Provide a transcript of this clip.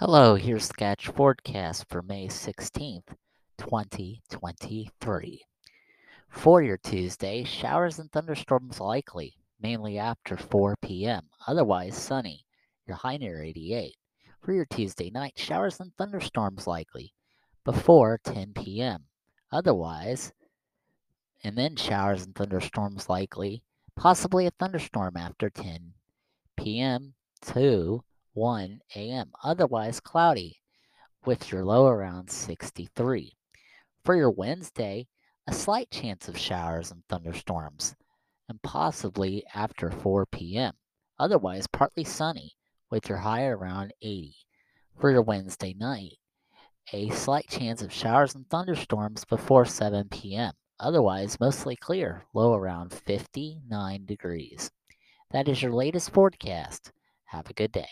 Hello, here's Sketch forecast for May 16th, 2023. For your Tuesday, showers and thunderstorms likely, mainly after 4 p.m., otherwise sunny, your high near 88. For your Tuesday night, showers and thunderstorms likely, before 10 p.m., otherwise, and then showers and thunderstorms likely, possibly a thunderstorm after 10 p.m. to 1 a.m. Otherwise cloudy, with your low around 63. For your Wednesday, a slight chance of showers and thunderstorms, and possibly after 4 p.m. Otherwise partly sunny, with your high around 80. For your Wednesday night, a slight chance of showers and thunderstorms before 7 p.m. Otherwise, mostly clear, low around 59 degrees. That is your latest forecast. Have a good day.